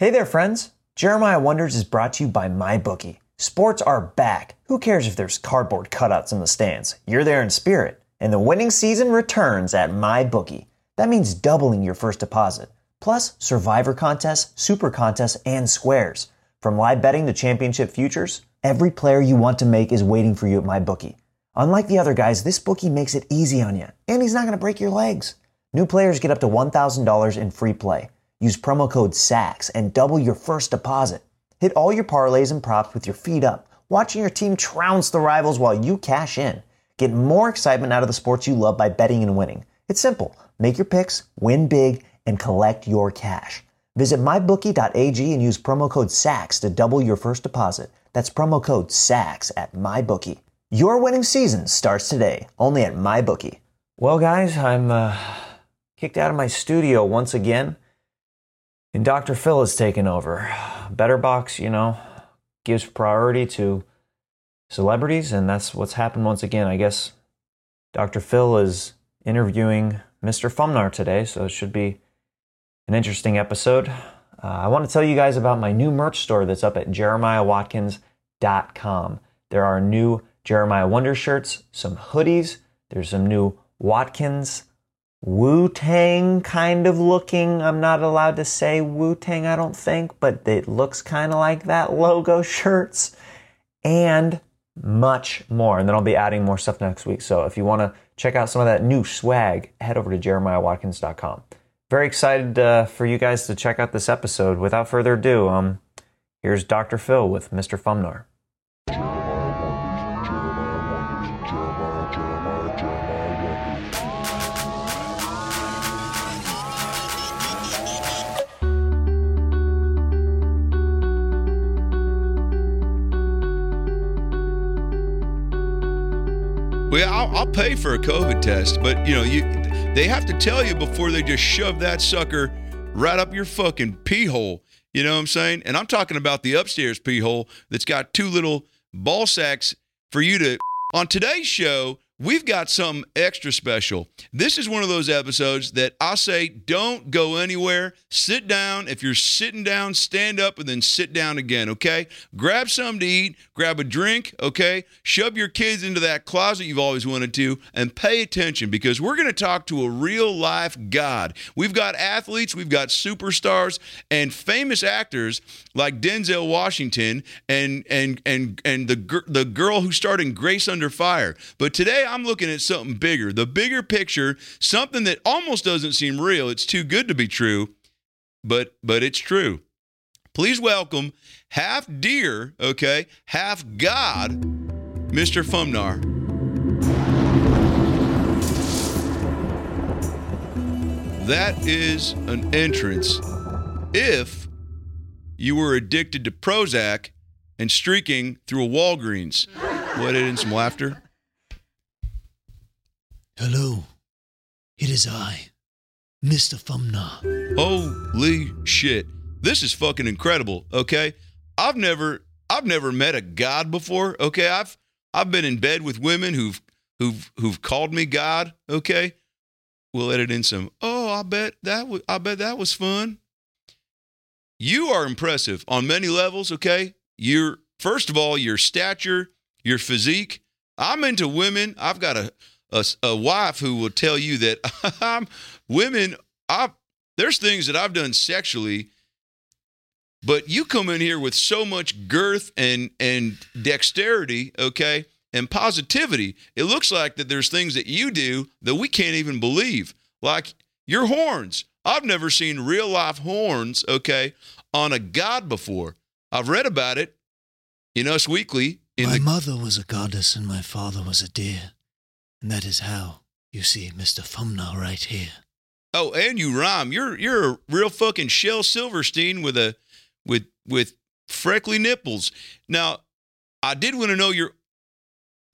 Hey there, friends. Jeremiah Wonders is brought to you by MyBookie. Sports are back. Who cares if there's cardboard cutouts in the stands? You're there in spirit. And the winning season returns at MyBookie. That means doubling your first deposit. Plus, survivor contests, super contests, and squares. From live betting to championship futures, every player you want to make is waiting for you at MyBookie. Unlike the other guys, this bookie makes it easy on you, and he's not going to break your legs. New players get up to $1,000 in free play. Use promo code SAX and double your first deposit. Hit all your parlays and props with your feet up, watching your team trounce the rivals while you cash in. Get more excitement out of the sports you love by betting and winning. It's simple. Make your picks, win big, and collect your cash. Visit mybookie.ag and use promo code SAX to double your first deposit. That's promo code SAX at mybookie. Your winning season starts today, only at MyBookie. Well, guys, I'm uh, kicked out of my studio once again, and Dr. Phil has taken over. Better Box, you know, gives priority to celebrities, and that's what's happened once again. I guess Dr. Phil is interviewing Mr. Fumnar today, so it should be an interesting episode. Uh, I want to tell you guys about my new merch store that's up at jeremiahwatkins.com. There are new Jeremiah Wonder shirts, some hoodies. There's some new Watkins Wu Tang kind of looking. I'm not allowed to say Wu Tang, I don't think, but it looks kind of like that logo shirts and much more. And then I'll be adding more stuff next week. So if you want to check out some of that new swag, head over to jeremiahwatkins.com. Very excited uh, for you guys to check out this episode. Without further ado, um, here's Dr. Phil with Mr. Fumnar. Well, I'll, I'll pay for a COVID test, but you know, you they have to tell you before they just shove that sucker right up your fucking pee hole. You know what I'm saying? And I'm talking about the upstairs pee hole that's got two little ball sacks for you to. On today's show, we've got something extra special. This is one of those episodes that I say don't go anywhere. Sit down. If you're sitting down, stand up and then sit down again, okay? Grab something to eat, grab a drink, okay? Shove your kids into that closet you've always wanted to and pay attention because we're going to talk to a real life God. We've got athletes, we've got superstars and famous actors like Denzel Washington and and and and the the girl who starred in Grace Under Fire. But today I'm looking at something bigger, the bigger picture, something that almost doesn't seem real. It's too good to be true, but but it's true. Please welcome half deer, okay, half God, Mr. Fumnar. That is an entrance if you were addicted to Prozac and streaking through a Walgreens. Let it in some laughter. Hello, it is I, Mr. Fumna. Holy shit. This is fucking incredible, okay? I've never I've never met a god before, okay? I've I've been in bed with women who've who've who've called me God, okay? We'll edit in some. Oh, I bet that was I bet that was fun. You are impressive on many levels, okay? You're first of all, your stature, your physique. I'm into women. I've got a a, a wife who will tell you that I'm women. I there's things that I've done sexually, but you come in here with so much girth and and dexterity, okay, and positivity. It looks like that there's things that you do that we can't even believe, like your horns. I've never seen real life horns, okay, on a god before. I've read about it in Us Weekly. In my the, mother was a goddess and my father was a deer. And that is how you see Mr. Fumna right here. Oh, and you rhyme. You're you're a real fucking Shel Silverstein with a with with freckly nipples. Now, I did want to know your.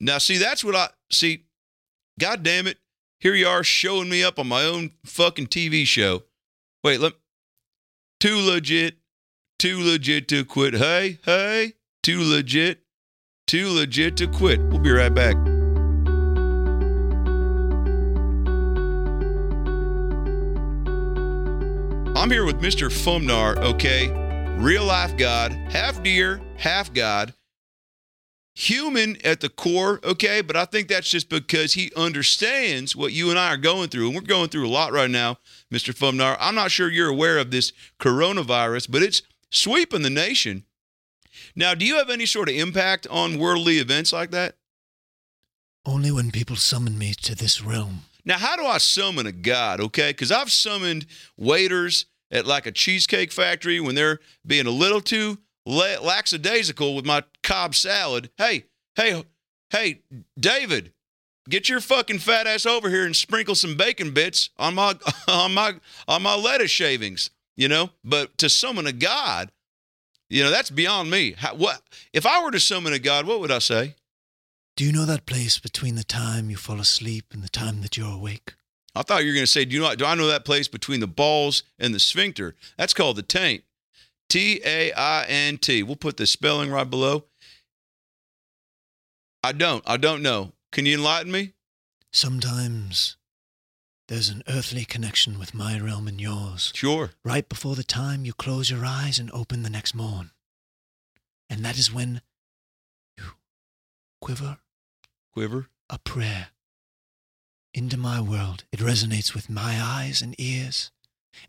Now, see, that's what I see. God damn it! Here you are showing me up on my own fucking TV show. Wait, let. Too legit, too legit to quit. Hey, hey, too legit, too legit to quit. We'll be right back. I'm here with Mr. Fumnar, okay? real life God, half deer, half God, human at the core, okay? But I think that's just because he understands what you and I are going through. And we're going through a lot right now, Mr. Fumnar. I'm not sure you're aware of this coronavirus, but it's sweeping the nation. Now, do you have any sort of impact on worldly events like that? Only when people summon me to this realm. Now, how do I summon a god, okay? Because I've summoned waiters at like a cheesecake factory when they're being a little too la- lackadaisical with my Cobb salad. Hey, hey, hey, David, get your fucking fat ass over here and sprinkle some bacon bits on my on my on my lettuce shavings, you know? But to summon a god, you know, that's beyond me. How, what if I were to summon a god, what would I say? Do you know that place between the time you fall asleep and the time that you're awake? I thought you were going to say, do you know? Do I know that place between the balls and the sphincter? That's called the taint. T A I N T. We'll put the spelling right below. I don't. I don't know. Can you enlighten me? Sometimes there's an earthly connection with my realm and yours, Sure. right before the time you close your eyes and open the next morn. And that is when you quiver Quiver. a prayer into my world. It resonates with my eyes and ears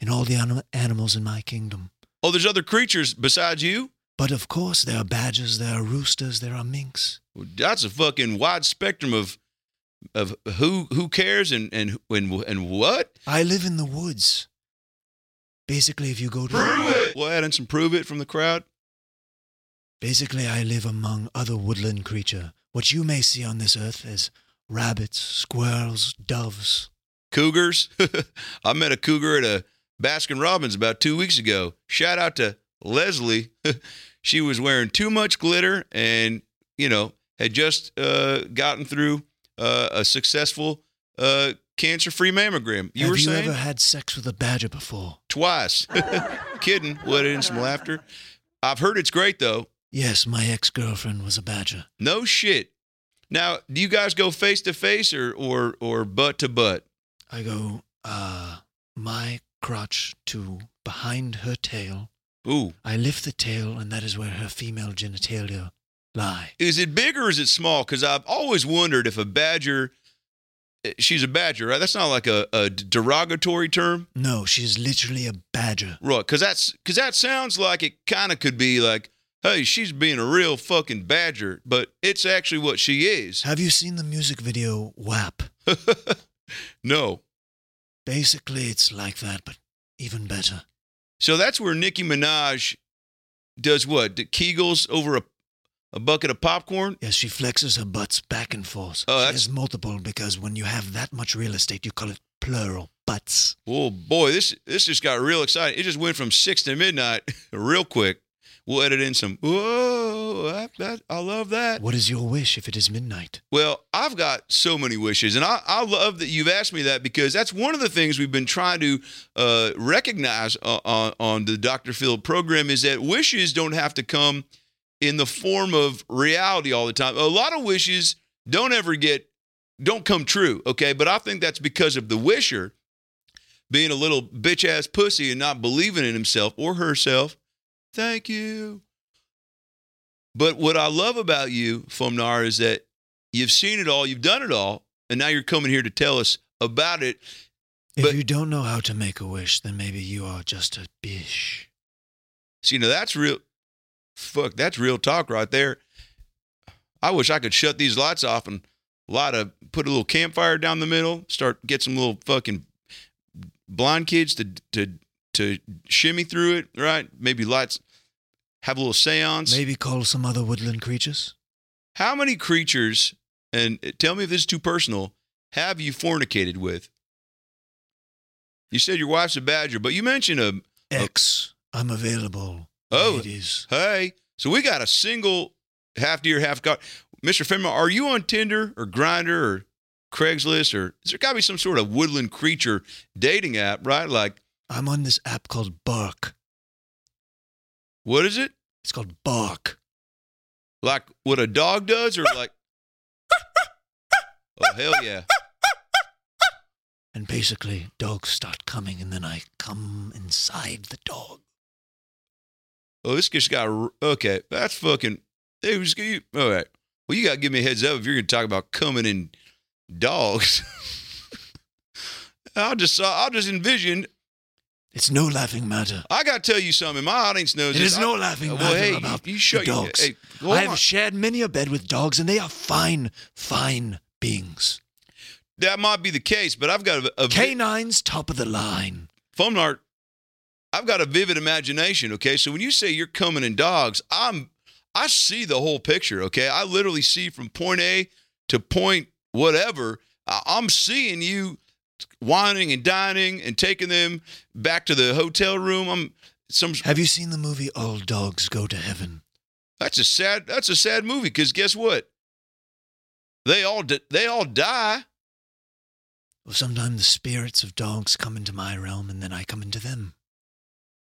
and all the anim- animals in my kingdom. Oh, there's other creatures besides you. But of course, there are badgers, there are roosters, there are minks. That's a fucking wide spectrum of of who who cares and and and, and what. I live in the woods. Basically, if you go to. prove it, We'll add in some prove it from the crowd. Basically, I live among other woodland creature. What you may see on this earth is rabbits, squirrels, doves. Cougars. I met a cougar at a Baskin Robbins about two weeks ago. Shout out to Leslie. she was wearing too much glitter and, you know, had just uh, gotten through uh, a successful uh, cancer free mammogram. You Have were you saying? ever had sex with a badger before? Twice. Kidding. What in some laughter. I've heard it's great though. Yes, my ex girlfriend was a badger. No shit. Now, do you guys go face to face or or or butt to butt? I go, uh, my crotch to behind her tail. Ooh. I lift the tail, and that is where her female genitalia lie. Is it big or is it small? Because I've always wondered if a badger, eh, she's a badger, right? That's not like a, a derogatory term, No, she's literally a badger. right? Because that's because that sounds like it kind of could be like, hey, she's being a real fucking badger, but it's actually what she is. Have you seen the music video WAP? no. Basically, it's like that, but even better. So that's where Nicki Minaj does what? The Kegels over a, a bucket of popcorn? Yes, she flexes her butts back and forth. Oh, she that's- multiple because when you have that much real estate, you call it plural butts. Oh boy, this this just got real exciting. It just went from six to midnight real quick. We'll edit in some. Whoa, that, that, I love that. What is your wish if it is midnight? Well, I've got so many wishes, and I, I love that you've asked me that because that's one of the things we've been trying to uh, recognize uh, on, on the Dr. Phil program is that wishes don't have to come in the form of reality all the time. A lot of wishes don't ever get don't come true, okay? But I think that's because of the wisher being a little bitch ass pussy and not believing in himself or herself. Thank you. But what I love about you, Fumnar, is that you've seen it all, you've done it all, and now you're coming here to tell us about it. If But- you don't know how to make a wish, then maybe you are just a bish. See, now that's real. Fuck, that's real talk right there. I wish I could shut these lights off and light a put a little campfire down the middle, start get some little fucking blind kids to to to shimmy through it, right? Maybe lights have a little seance. Maybe call some other woodland creatures. How many creatures, and tell me if this is too personal, have you fornicated with? You said your wife's a badger, but you mentioned a X, I'm available. Oh. ladies. Hey, so we got a single half deer, half god. Mr. Fenma, are you on Tinder or Grindr or Craigslist or is there got to be some sort of woodland creature dating app, right? Like, I'm on this app called Bark. what is it? It's called Bark. Like what a dog does or like, oh, hell yeah. And basically, dogs start coming, and then I come inside the dog. Oh, this just got okay. That's fucking. It was you. All right. Well, you got to give me a heads up if you're going to talk about coming in dogs. I'll just I'll just envision. It's no laughing matter. I got to tell you something. My audience knows It this. is I- no laughing uh, well, matter hey, about you shut the dogs. hey, I on. have shared many a bed with dogs, and they are fine, fine beings. that might be the case, but I've got a, a Canines, top of the line. phone art. I've got a vivid imagination. Okay, so when you say you're coming in dogs, I'm I see the whole picture. Okay, I literally see from point A to point whatever. I- I'm seeing you wining and dining and taking them back to the hotel room. I'm some. Have you seen the movie All Dogs Go to Heaven? That's a sad. That's a sad movie because guess what? They all di- they all die. Well, sometimes the spirits of dogs come into my realm, and then I come into them.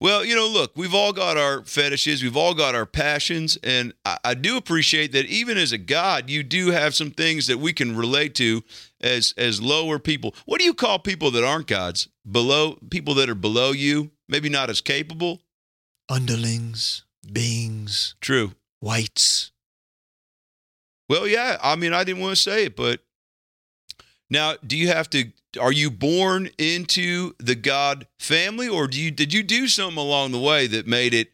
Well, you know, look, we've all got our fetishes, we've all got our passions, and I, I do appreciate that even as a god, you do have some things that we can relate to as as lower people. What do you call people that aren't gods? Below people that are below you, maybe not as capable. Underlings, beings, True. whites. Well, yeah. I mean, I didn't want to say it, but now, do you have to? Are you born into the God family, or do you did you do something along the way that made it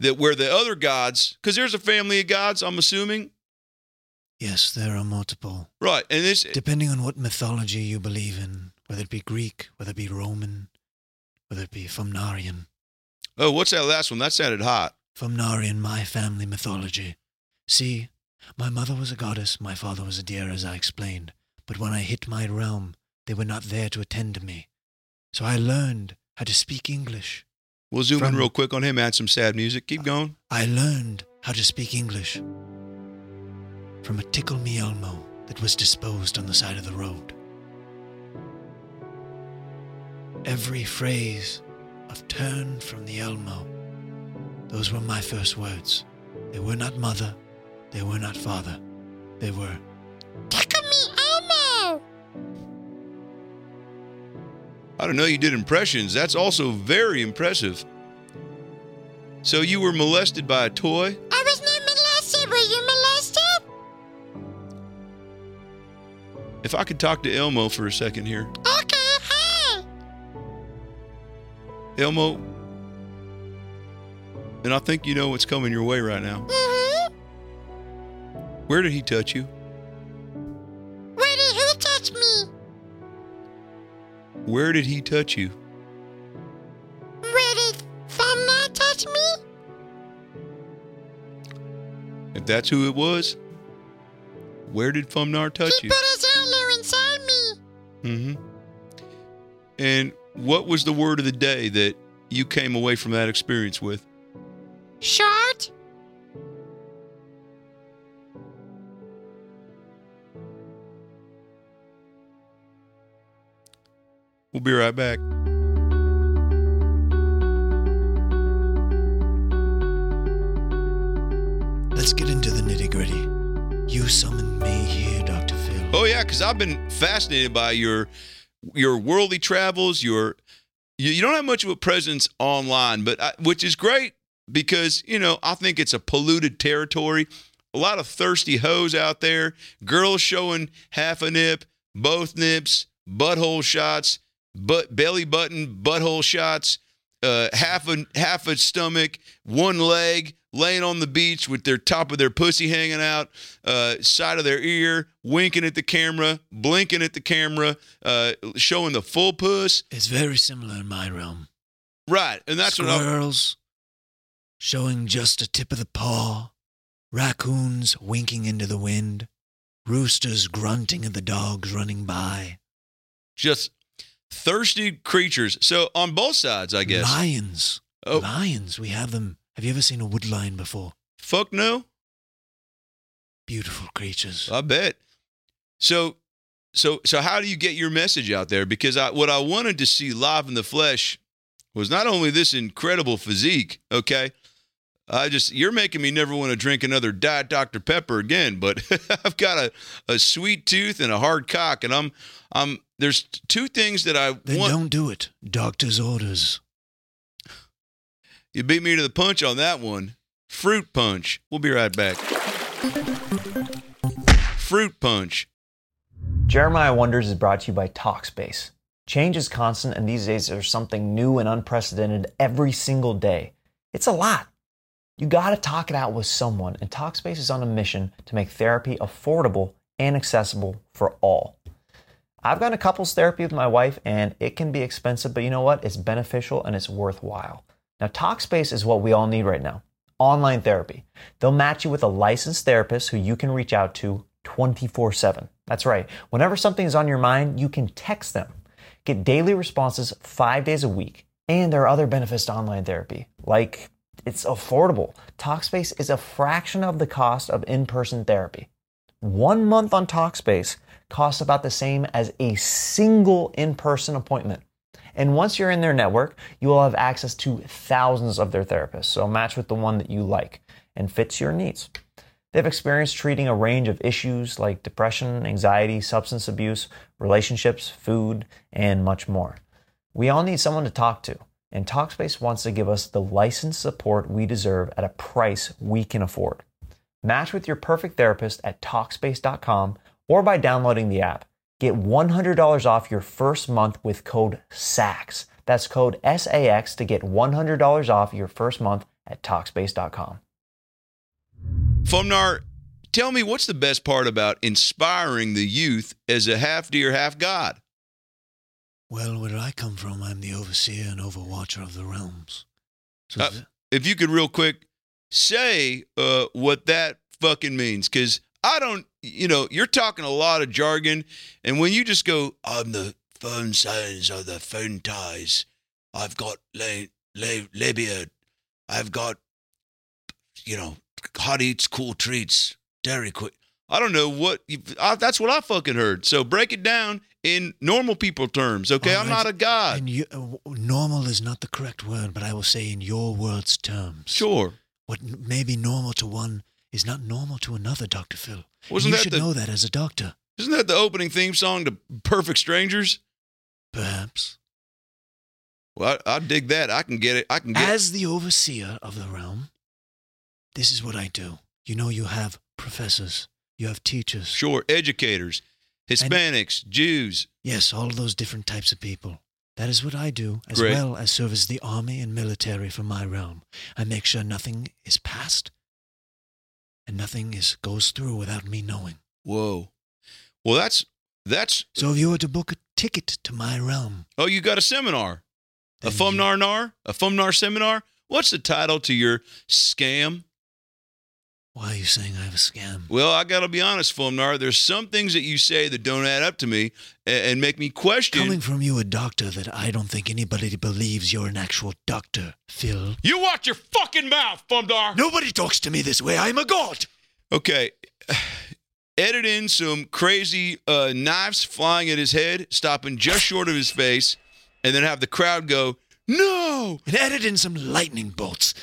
that where the other gods? Because there's a family of gods, I'm assuming, Yes, there are multiple. right? And this, Depending on what mythology you believe in, whether it be Greek, whether it be Roman, whether it be Fumnarian. oh, what's that last one? That sounded hot. Fumnarian, my family mythology. See, my mother was a goddess, my father was a deer, as I explained. But when I hit my realm, they were not there to attend to me. So I learned how to speak English. We'll zoom in real quick on him. Add some sad music. Keep going. I learned how to speak English from a tickle me Elmo that was disposed on the side of the road. Every phrase of turn from the Elmo, those were my first words. They were not mother, they were not father, they were I don't know. You did impressions. That's also very impressive. So you were molested by a toy. I was not molested. Were you molested? If I could talk to Elmo for a second here. Okay, hi. Elmo, and I think you know what's coming your way right now. Mm-hmm. Where did he touch you? Where did he touch you? Where did Fumna touch me? If that's who it was, where did Fumnar touch you? He put his antler inside me. Mm-hmm. And what was the word of the day that you came away from that experience with? Short. We'll be right back. Let's get into the nitty gritty. You summoned me here, Dr. Phil. Oh yeah, because I've been fascinated by your your worldly travels. Your you, you don't have much of a presence online, but I, which is great because you know I think it's a polluted territory. A lot of thirsty hoes out there, girls showing half a nip, both nips, butthole shots, butt belly button, butthole shots, uh, half a half a stomach, one leg, laying on the beach with their top of their pussy hanging out, uh, side of their ear, winking at the camera, blinking at the camera, uh, showing the full puss. It's very similar in my realm. Right, and that's what I. Squirrels showing just a tip of the paw, raccoons winking into the wind, roosters grunting at the dogs running by, Just thirsty creatures. So on both sides, I guess. lions. Oh, Lions, we have them. Have you ever seen a wood lion before? fuck no. Beautiful creatures. I bet. So, so, so, how do you get your message out there? Because I, what I wanted to see live in the flesh was not only this incredible physique. Okay, I just you're making me never want to drink another Diet Dr Pepper again. But I've got a, a sweet tooth and a hard cock, and I'm, I'm. There's two things that I Then want. don't do it. Doctor's orders. You beat me to the punch on that one. Fruit punch. We'll be right back. Fruit punch. Jeremiah Wonders is brought to you by Talkspace. Change is constant, and these days there's something new and unprecedented every single day. It's a lot. You gotta talk it out with someone, and Talkspace is on a mission to make therapy affordable and accessible for all. I've gone to couples therapy with my wife, and it can be expensive, but you know what? It's beneficial and it's worthwhile. Now, Talkspace is what we all need right now online therapy. They'll match you with a licensed therapist who you can reach out to 24 7. That's right. Whenever something is on your mind, you can text them. Get daily responses five days a week. And there are other benefits to online therapy, like it's affordable. Talkspace is a fraction of the cost of in person therapy. One month on Talkspace costs about the same as a single in person appointment. And once you're in their network, you will have access to thousands of their therapists. So match with the one that you like and fits your needs. They have experience treating a range of issues like depression, anxiety, substance abuse, relationships, food, and much more. We all need someone to talk to, and Talkspace wants to give us the licensed support we deserve at a price we can afford. Match with your perfect therapist at Talkspace.com or by downloading the app. Get $100 off your first month with code SAX. That's code SAX to get $100 off your first month at Talkspace.com. Fumnar, tell me what's the best part about inspiring the youth as a half deer, half god? Well, where I come from, I'm the overseer and overwatcher of the realms. So Uh, th- If you could, real quick, say uh, what that fucking means, because I don't, you know, you're talking a lot of jargon, and when you just go, I'm the phone signs of the phone ties, I've got le, le, Lebeard, I've got, you know, hot eats, cool treats, Dairy Queen. I don't know what, you, I, that's what I fucking heard. So break it down in normal people terms, okay? All I'm not a god. and you, uh, normal is not the correct word, but I will say in your world's terms. Sure. What may be normal to one is not normal to another, Dr. Phil. Wasn't you that should the- know that as a doctor, Isn't that the opening theme song to Perfect Strangers? perhaps. Well, I, I dig that. I can get it. I can get. As the overseer of the realm, this is what I do. You know, you have professors, you have teachers. sure, educators, Hispanics, Jews. Yes, all those different types of people. That is what I do, as Great. well as serve as the army and military for my realm. I make sure nothing is passed and nothing is goes through without me knowing. Whoa. Well, that's that's. So if you were to book a ticket to my realm, Oh, you got a seminar, a Fumnar Nar, a Fumnar seminar. What's the title to your scam? Why are you saying I have a scam? Well, I got to be honest, Fumnar. There's some things that you say that don't add up to me and, and make me question. Coming from you, a doctor, that I don't think anybody believes you're an actual doctor, Phil. you watch your fucking mouth, Fumnar. Nobody talks to me this way. I'm a god. Okay. Edit in some crazy uh, knives flying at his head, stopping just short of his face, and then have the crowd go, no! And edit in some lightning bolts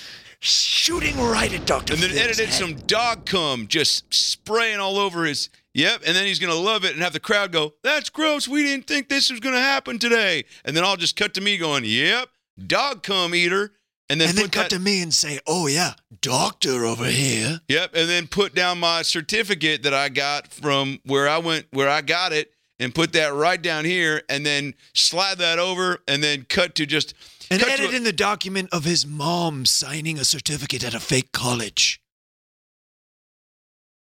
shooting right at Dr. And then Phil's edit in head. some dog cum just spraying all over his. Yep. And then he's going to love it and have the crowd go, that's gross. We didn't think this was going to happen today. And then I'll just cut to me going, yep, dog cum eater. And then, and then cut that- to me and say, "Oh yeah, doctor over here." Yep, and then put down my certificate that I got from where I went, where I got it, and put that right down here, and then slide that over, and then cut to just And cut edit a- in the document of his mom signing a certificate at a fake college.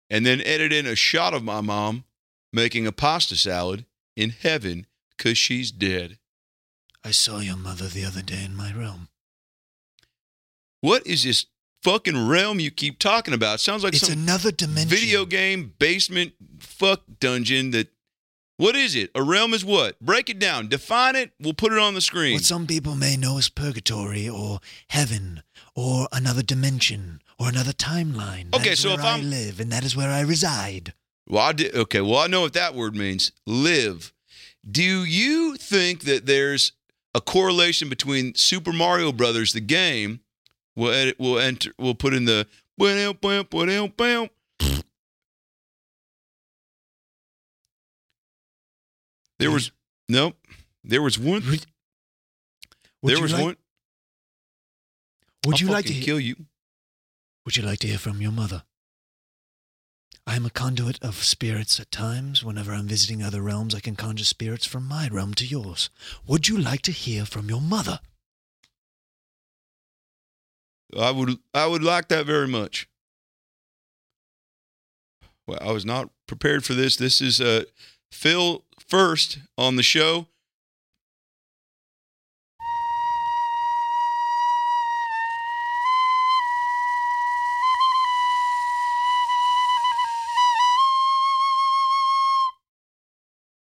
and then edit in a shot of my mom making a pasta salad in heaven because she's dead. I saw your mother the other day in my room. What is this fucking realm you keep talking about? Sounds like It's another dimension. video game basement fuck dungeon that. What is it? A realm is what? Break it down. Define it. We'll put it on the screen. What some people may know as purgatory or heaven or another dimension or another timeline. That Okay, so if I I'm- live and that is where I reside. Well, I did. Okay, well, I know what that word means. Live. Do you think that there's a correlation between Super Mario Brothers, the game? We'll edit. We'll enter. We'll put in the. There was nope. There was one. Would there was like- one. Would I'll you like to hear, kill you? Would you like to hear from your mother? I am a conduit of spirits at times. Whenever I'm visiting other realms, I can conjure spirits from my realm to yours. Would you like to hear from your mother? I would I would like that very much. Well, I was not prepared for this. This is uh Phil first on the show.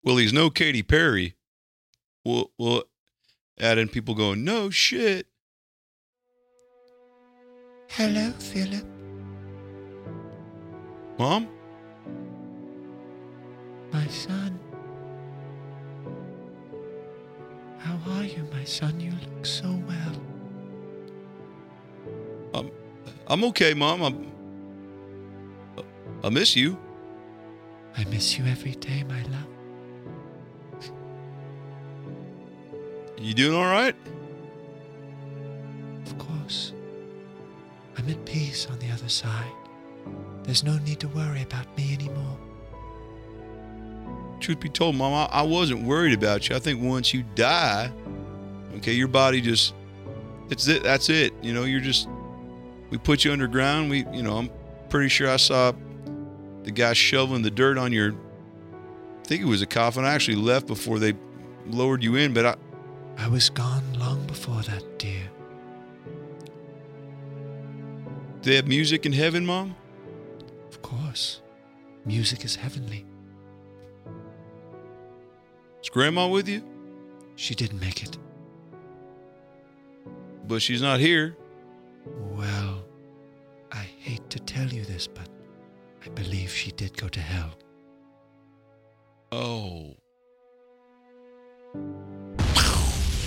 Well, he's no Katy Perry. We'll, we'll add in people going, no shit. Hello, Philip. Mom? My son. How are you, my son? You look so well. I'm okay, Mom. I'm, I miss you. I miss you every day, my love. You doing all right? Of course. I'm at peace on the other side. There's no need to worry about me anymore. Truth be told, Mom, I, I wasn't worried about you. I think once you die, okay, your body just, it's it. That's it. You know, you're just, we put you underground. We, you know, I'm pretty sure I saw the guy shoveling the dirt on your, I think it was a coffin. I actually left before they lowered you in, but I, I was gone long before that, dear. Do they have music in heaven, Mom? Of course. Music is heavenly. Is Grandma with you? She didn't make it. But she's not here. Well, I hate to tell you this, but I believe she did go to hell. Oh.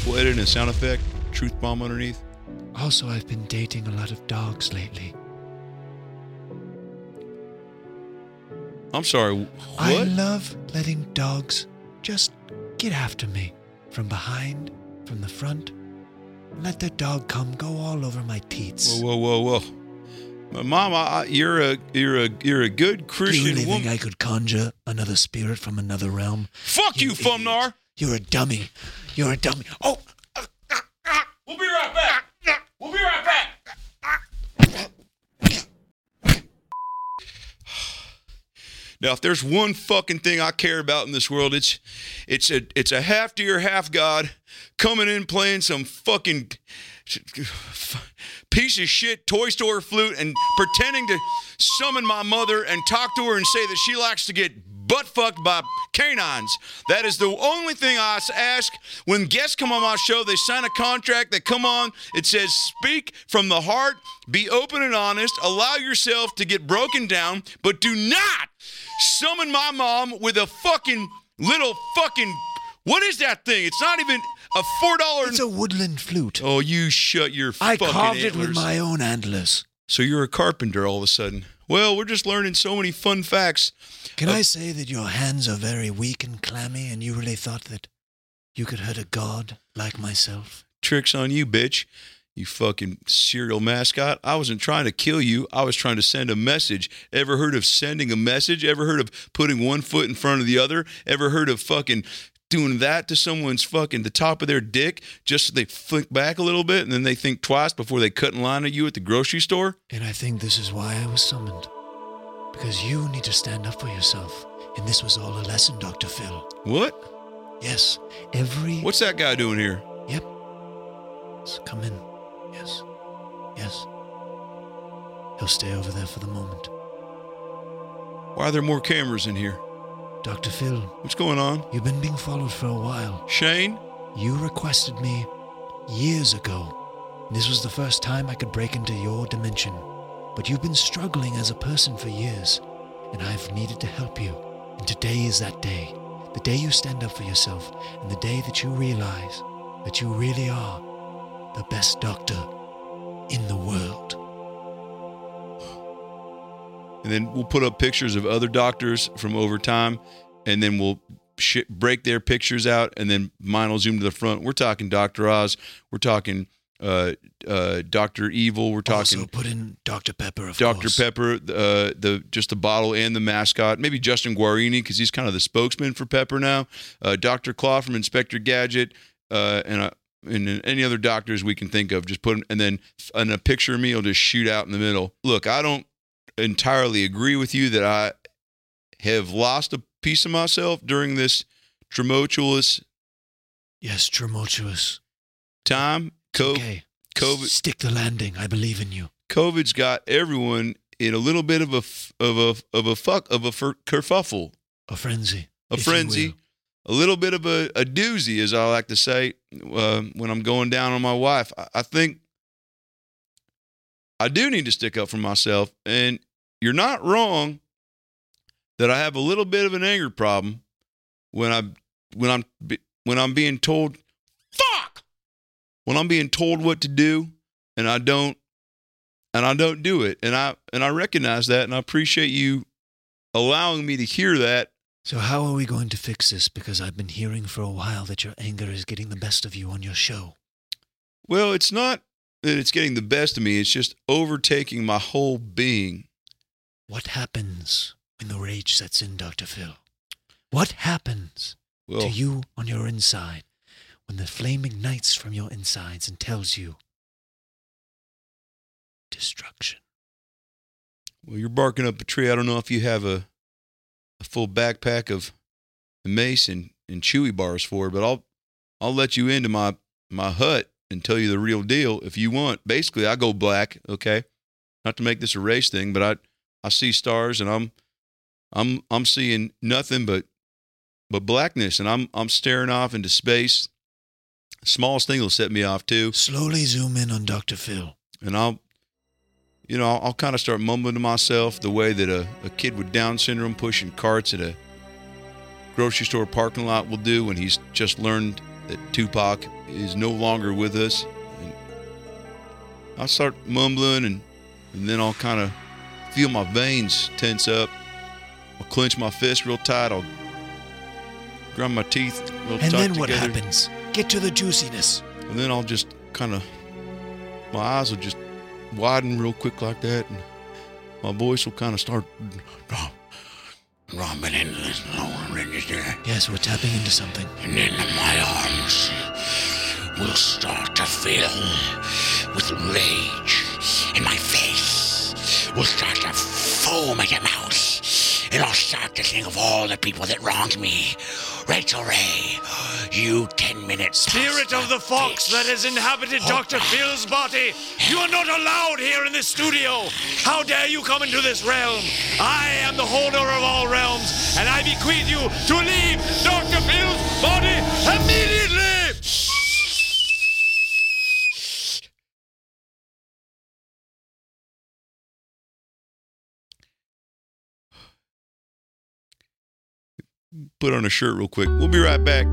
We'll edit in a sound effect, truth bomb underneath. Also, I've been dating a lot of dogs lately. I'm sorry. What? I love letting dogs just get after me from behind, from the front. Let the dog come go all over my teats. Whoa, whoa, whoa, whoa. My Mom, I, you're a you're a you're a good Christian Do you really woman. think I could conjure another spirit from another realm? Fuck you, idiot. Fumnar. You're a dummy. You're a dummy. Oh, uh, uh, uh. We'll be right back. We'll be right back. Now, if there's one fucking thing I care about in this world, it's it's a it's a half deer, half god coming in playing some fucking piece of shit Toy Store flute and pretending to summon my mother and talk to her and say that she likes to get butt fucked by canines. That is the only thing I ask when guests come on my show. They sign a contract. They come on. It says, "Speak from the heart. Be open and honest. Allow yourself to get broken down, but do not summon my mom with a fucking little fucking what is that thing? It's not even a four dollar. it's a woodland flute. Oh, you shut your I fucking carved it with my own antlers. So you're a carpenter all of a sudden. Well, we're just learning so many fun facts. Can Uh, I say that your hands are very weak and clammy, and you really thought that you could hurt a god like myself? Tricks on you, bitch. You fucking cereal mascot. I wasn't trying to kill you. I was trying to send a message. Ever heard of sending a message? Ever heard of putting one foot in front of the other? Ever heard of fucking doing that to someone's fucking the top of their dick just so they flick back a little bit and then they think twice before they cut in line at you at the grocery store? And I think this is why I was summoned. Because you need to stand up for yourself. And this was all a lesson, Dr. Phil. What? Yes, every. What's that guy doing here? Yep. So come in. Yes. Yes. He'll stay over there for the moment. Why are there more cameras in here? Dr. Phil, What's going on? you've been being followed for a while. Shane? You requested me years ago. This was the first time I could break into your dimension. But you've been struggling as a person for years, and I've needed to help you. And today is that day. The day you stand up for yourself, and the day that you realize that you really are the best doctor in the world. and then we'll put up pictures of other doctors from over time, and then we'll sh- break their pictures out, and then mine will zoom to the front. We're talking Dr. Oz. We're talking uh, uh, Doctor Evil. We're talking Also put in Dr. Pepper, of Dr. course. Pepper, uh, the just the bottle and the mascot. Maybe Justin Guarini because he's kind of the spokesman for Pepper now. Uh, Dr. Claw from Inspector Gadget, uh, and and any other doctors we can think of. Just put 'em- and then and a picture of me will just shoot out in the middle. Look, I don't entirely agree with you that I have lost a piece of myself during this tumultuous Yes, tumultuous. time. Co- okay. COVID, Stick the landing. I believe in you. COVID's got everyone in a little bit of a of a of a fuck of a fur- kerfuffle. A frenzy. a frenzy, a little bit of a, a doozy, as I like to say uh, when I'm going down on my wife. I, I think I do need to stick up for myself, and you're not wrong that I have a little bit of an anger problem when I when I'm when I'm being told fuck! When I'm being told what to do and I don't and I don't do it. And I and I recognize that and I appreciate you allowing me to hear that So how are we going to fix this? Because I've been hearing for a while that your anger is getting the best of you on your show. Well, it's not that it's getting the best of me. It's just overtaking my whole being. What happens when the rage sets in, Dr. Phil? What happens Well, to you on your inside when the flame ignites from your insides and tells you destruction? well, you're barking up a tree. I don't know if you have a a full backpack of mace and, and chewy bars for but I'll I'll let you into my my hut and tell you the real deal if you want. Basically, I go black. Okay, not to make this a race thing, but I I see stars and I'm I'm I'm seeing nothing but but blackness, and I'm I'm staring off into space. Smallest thing will set me off too. Slowly zoom in on Dr. Phil. and I'll, you know, I'll, I'll kind of start mumbling to myself the way that a, a kid with Down syndrome pushing carts at a grocery store parking lot will do when he's just learned that Tupac is no longer with us. And I'll start mumbling, and, and then I'll kind of feel my veins tense up. I'll clench my fist real tight. I'll grind my teeth real And tight And then what together. happens? Get to the juiciness. And then I'll just kind of, my eyes will just widen real quick like that, and my voice will kind of start. rumbling this lower register, Yes, we're tapping into something. and then my arms will start to fill with rage, and my face will start to foam at the mouth, and I'll start to think of all the people that wronged me. Rachael Ray, you ten minutes. Spirit of the fox that has inhabited Dr. Phil's body, you are not allowed here in this studio. How dare you come into this realm? I am the holder of all realms, and I bequeath you to leave Dr. Phil's Put on a shirt real quick. We'll be right back.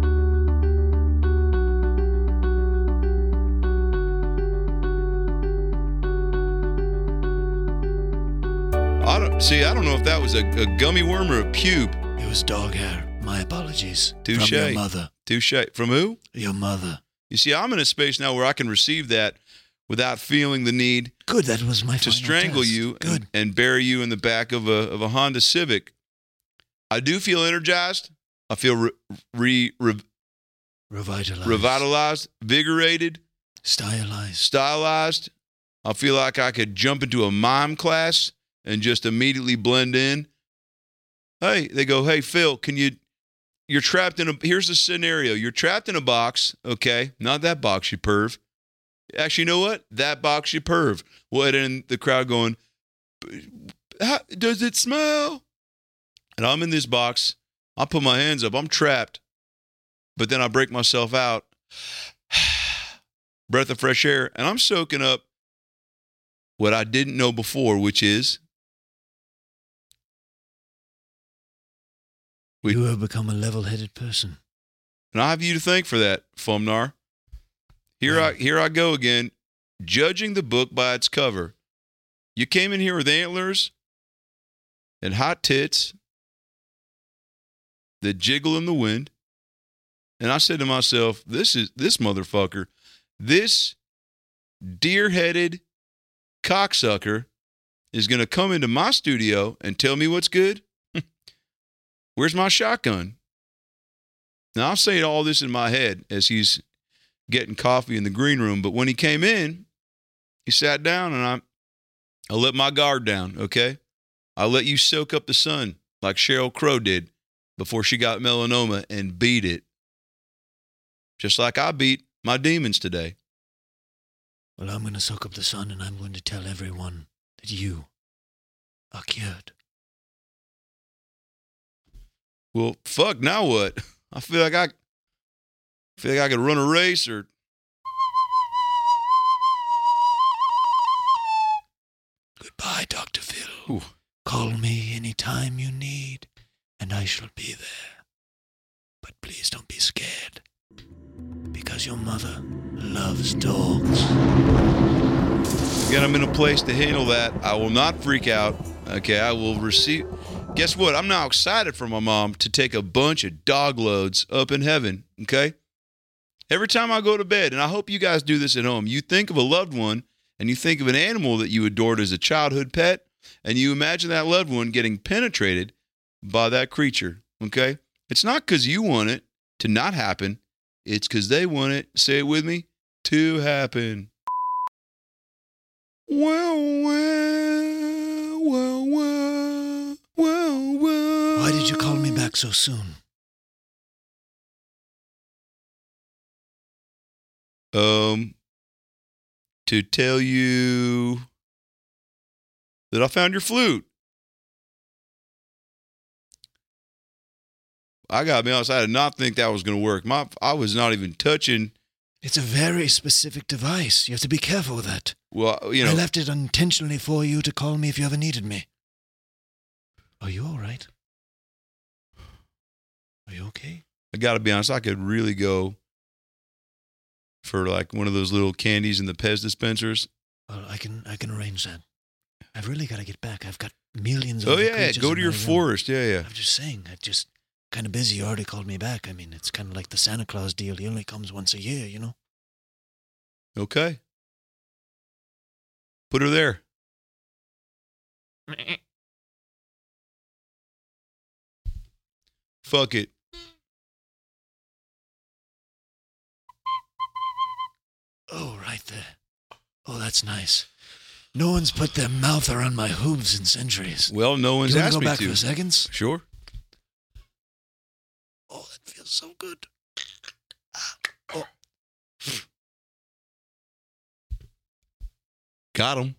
I don't see. I don't know if that was a, a gummy worm or a pube. It was dog hair. My apologies. Touche. From your mother. Touche. From who? Your mother. You see, I'm in a space now where I can receive that without feeling the need Good, that was my to strangle test. you Good. and, and bury you in the back of a of a Honda Civic. I do feel energized. I feel re, re, re, Revitalized. revitalized, vigorated, Stylized. stylized. I feel like I could jump into a mime class and just immediately blend in. Hey, they go, hey Phil, can you? You're trapped in a. Here's the scenario. You're trapped in a box. Okay, not that box, you perv. Actually, you know what? That box, you perv. What? And the crowd going, How, does it smell? And I'm in this box. I put my hands up. I'm trapped. But then I break myself out. Breath of fresh air. And I'm soaking up what I didn't know before, which is We- you have become a level-headed person. And I have you to thank for that, Fumnar. Here I here I go again, judging the book by its cover. You came in here with antlers and hot tits that jiggle in the wind. And I said to myself, this is this motherfucker, this deer headed cocksucker is going to come into my studio and tell me what's good? Where's my shotgun? Now, I'm saying all this in my head as he's getting coffee in the green room, but when he came in, he sat down and I, I let my guard down, okay? I let you soak up the sun like Sheryl Crow did before she got melanoma and beat it. Just like I beat my demons today. Well, I'm going to soak up the sun and I'm going to tell everyone that you are cured. Well, fuck, now what? I feel like I feel like I could run a race or Goodbye, Dr. Phil. Ooh. Call me any time you need, and I shall be there. But please don't be scared, because your mother loves dogs. Again, I'm in a place to handle that. I will not freak out. Okay, I will receive. Guess what? I'm now excited for my mom to take a bunch of dog loads up in heaven. Okay. Every time I go to bed, and I hope you guys do this at home, you think of a loved one and you think of an animal that you adored as a childhood pet, and you imagine that loved one getting penetrated by that creature. Okay. It's not because you want it to not happen, it's because they want it, say it with me, to happen. Well, well, well, well, well, well. Why did you call me back so soon? Um, to tell you that I found your flute. I got to be honest, I did not think that was going to work. My, I was not even touching. It's a very specific device. You have to be careful with that. Well, you know, I left it intentionally for you to call me if you ever needed me. Are you all right? Are you okay? I got to be honest, I could really go for like one of those little candies in the Pez dispensers. Well, I can I can arrange that. I've really got to get back. I've got millions of Oh yeah, go to your room. forest. Yeah, yeah. I'm just saying, I just kind of busy. You already called me back. I mean, it's kind of like the Santa Claus deal. He only comes once a year, you know. Okay. Put her there. Fuck it. Oh, right there. Oh, that's nice. No one's put their mouth around my hooves in centuries. Well, no Do one's you want asked to go me back to. for seconds? Sure. Oh, feels so good. Got him.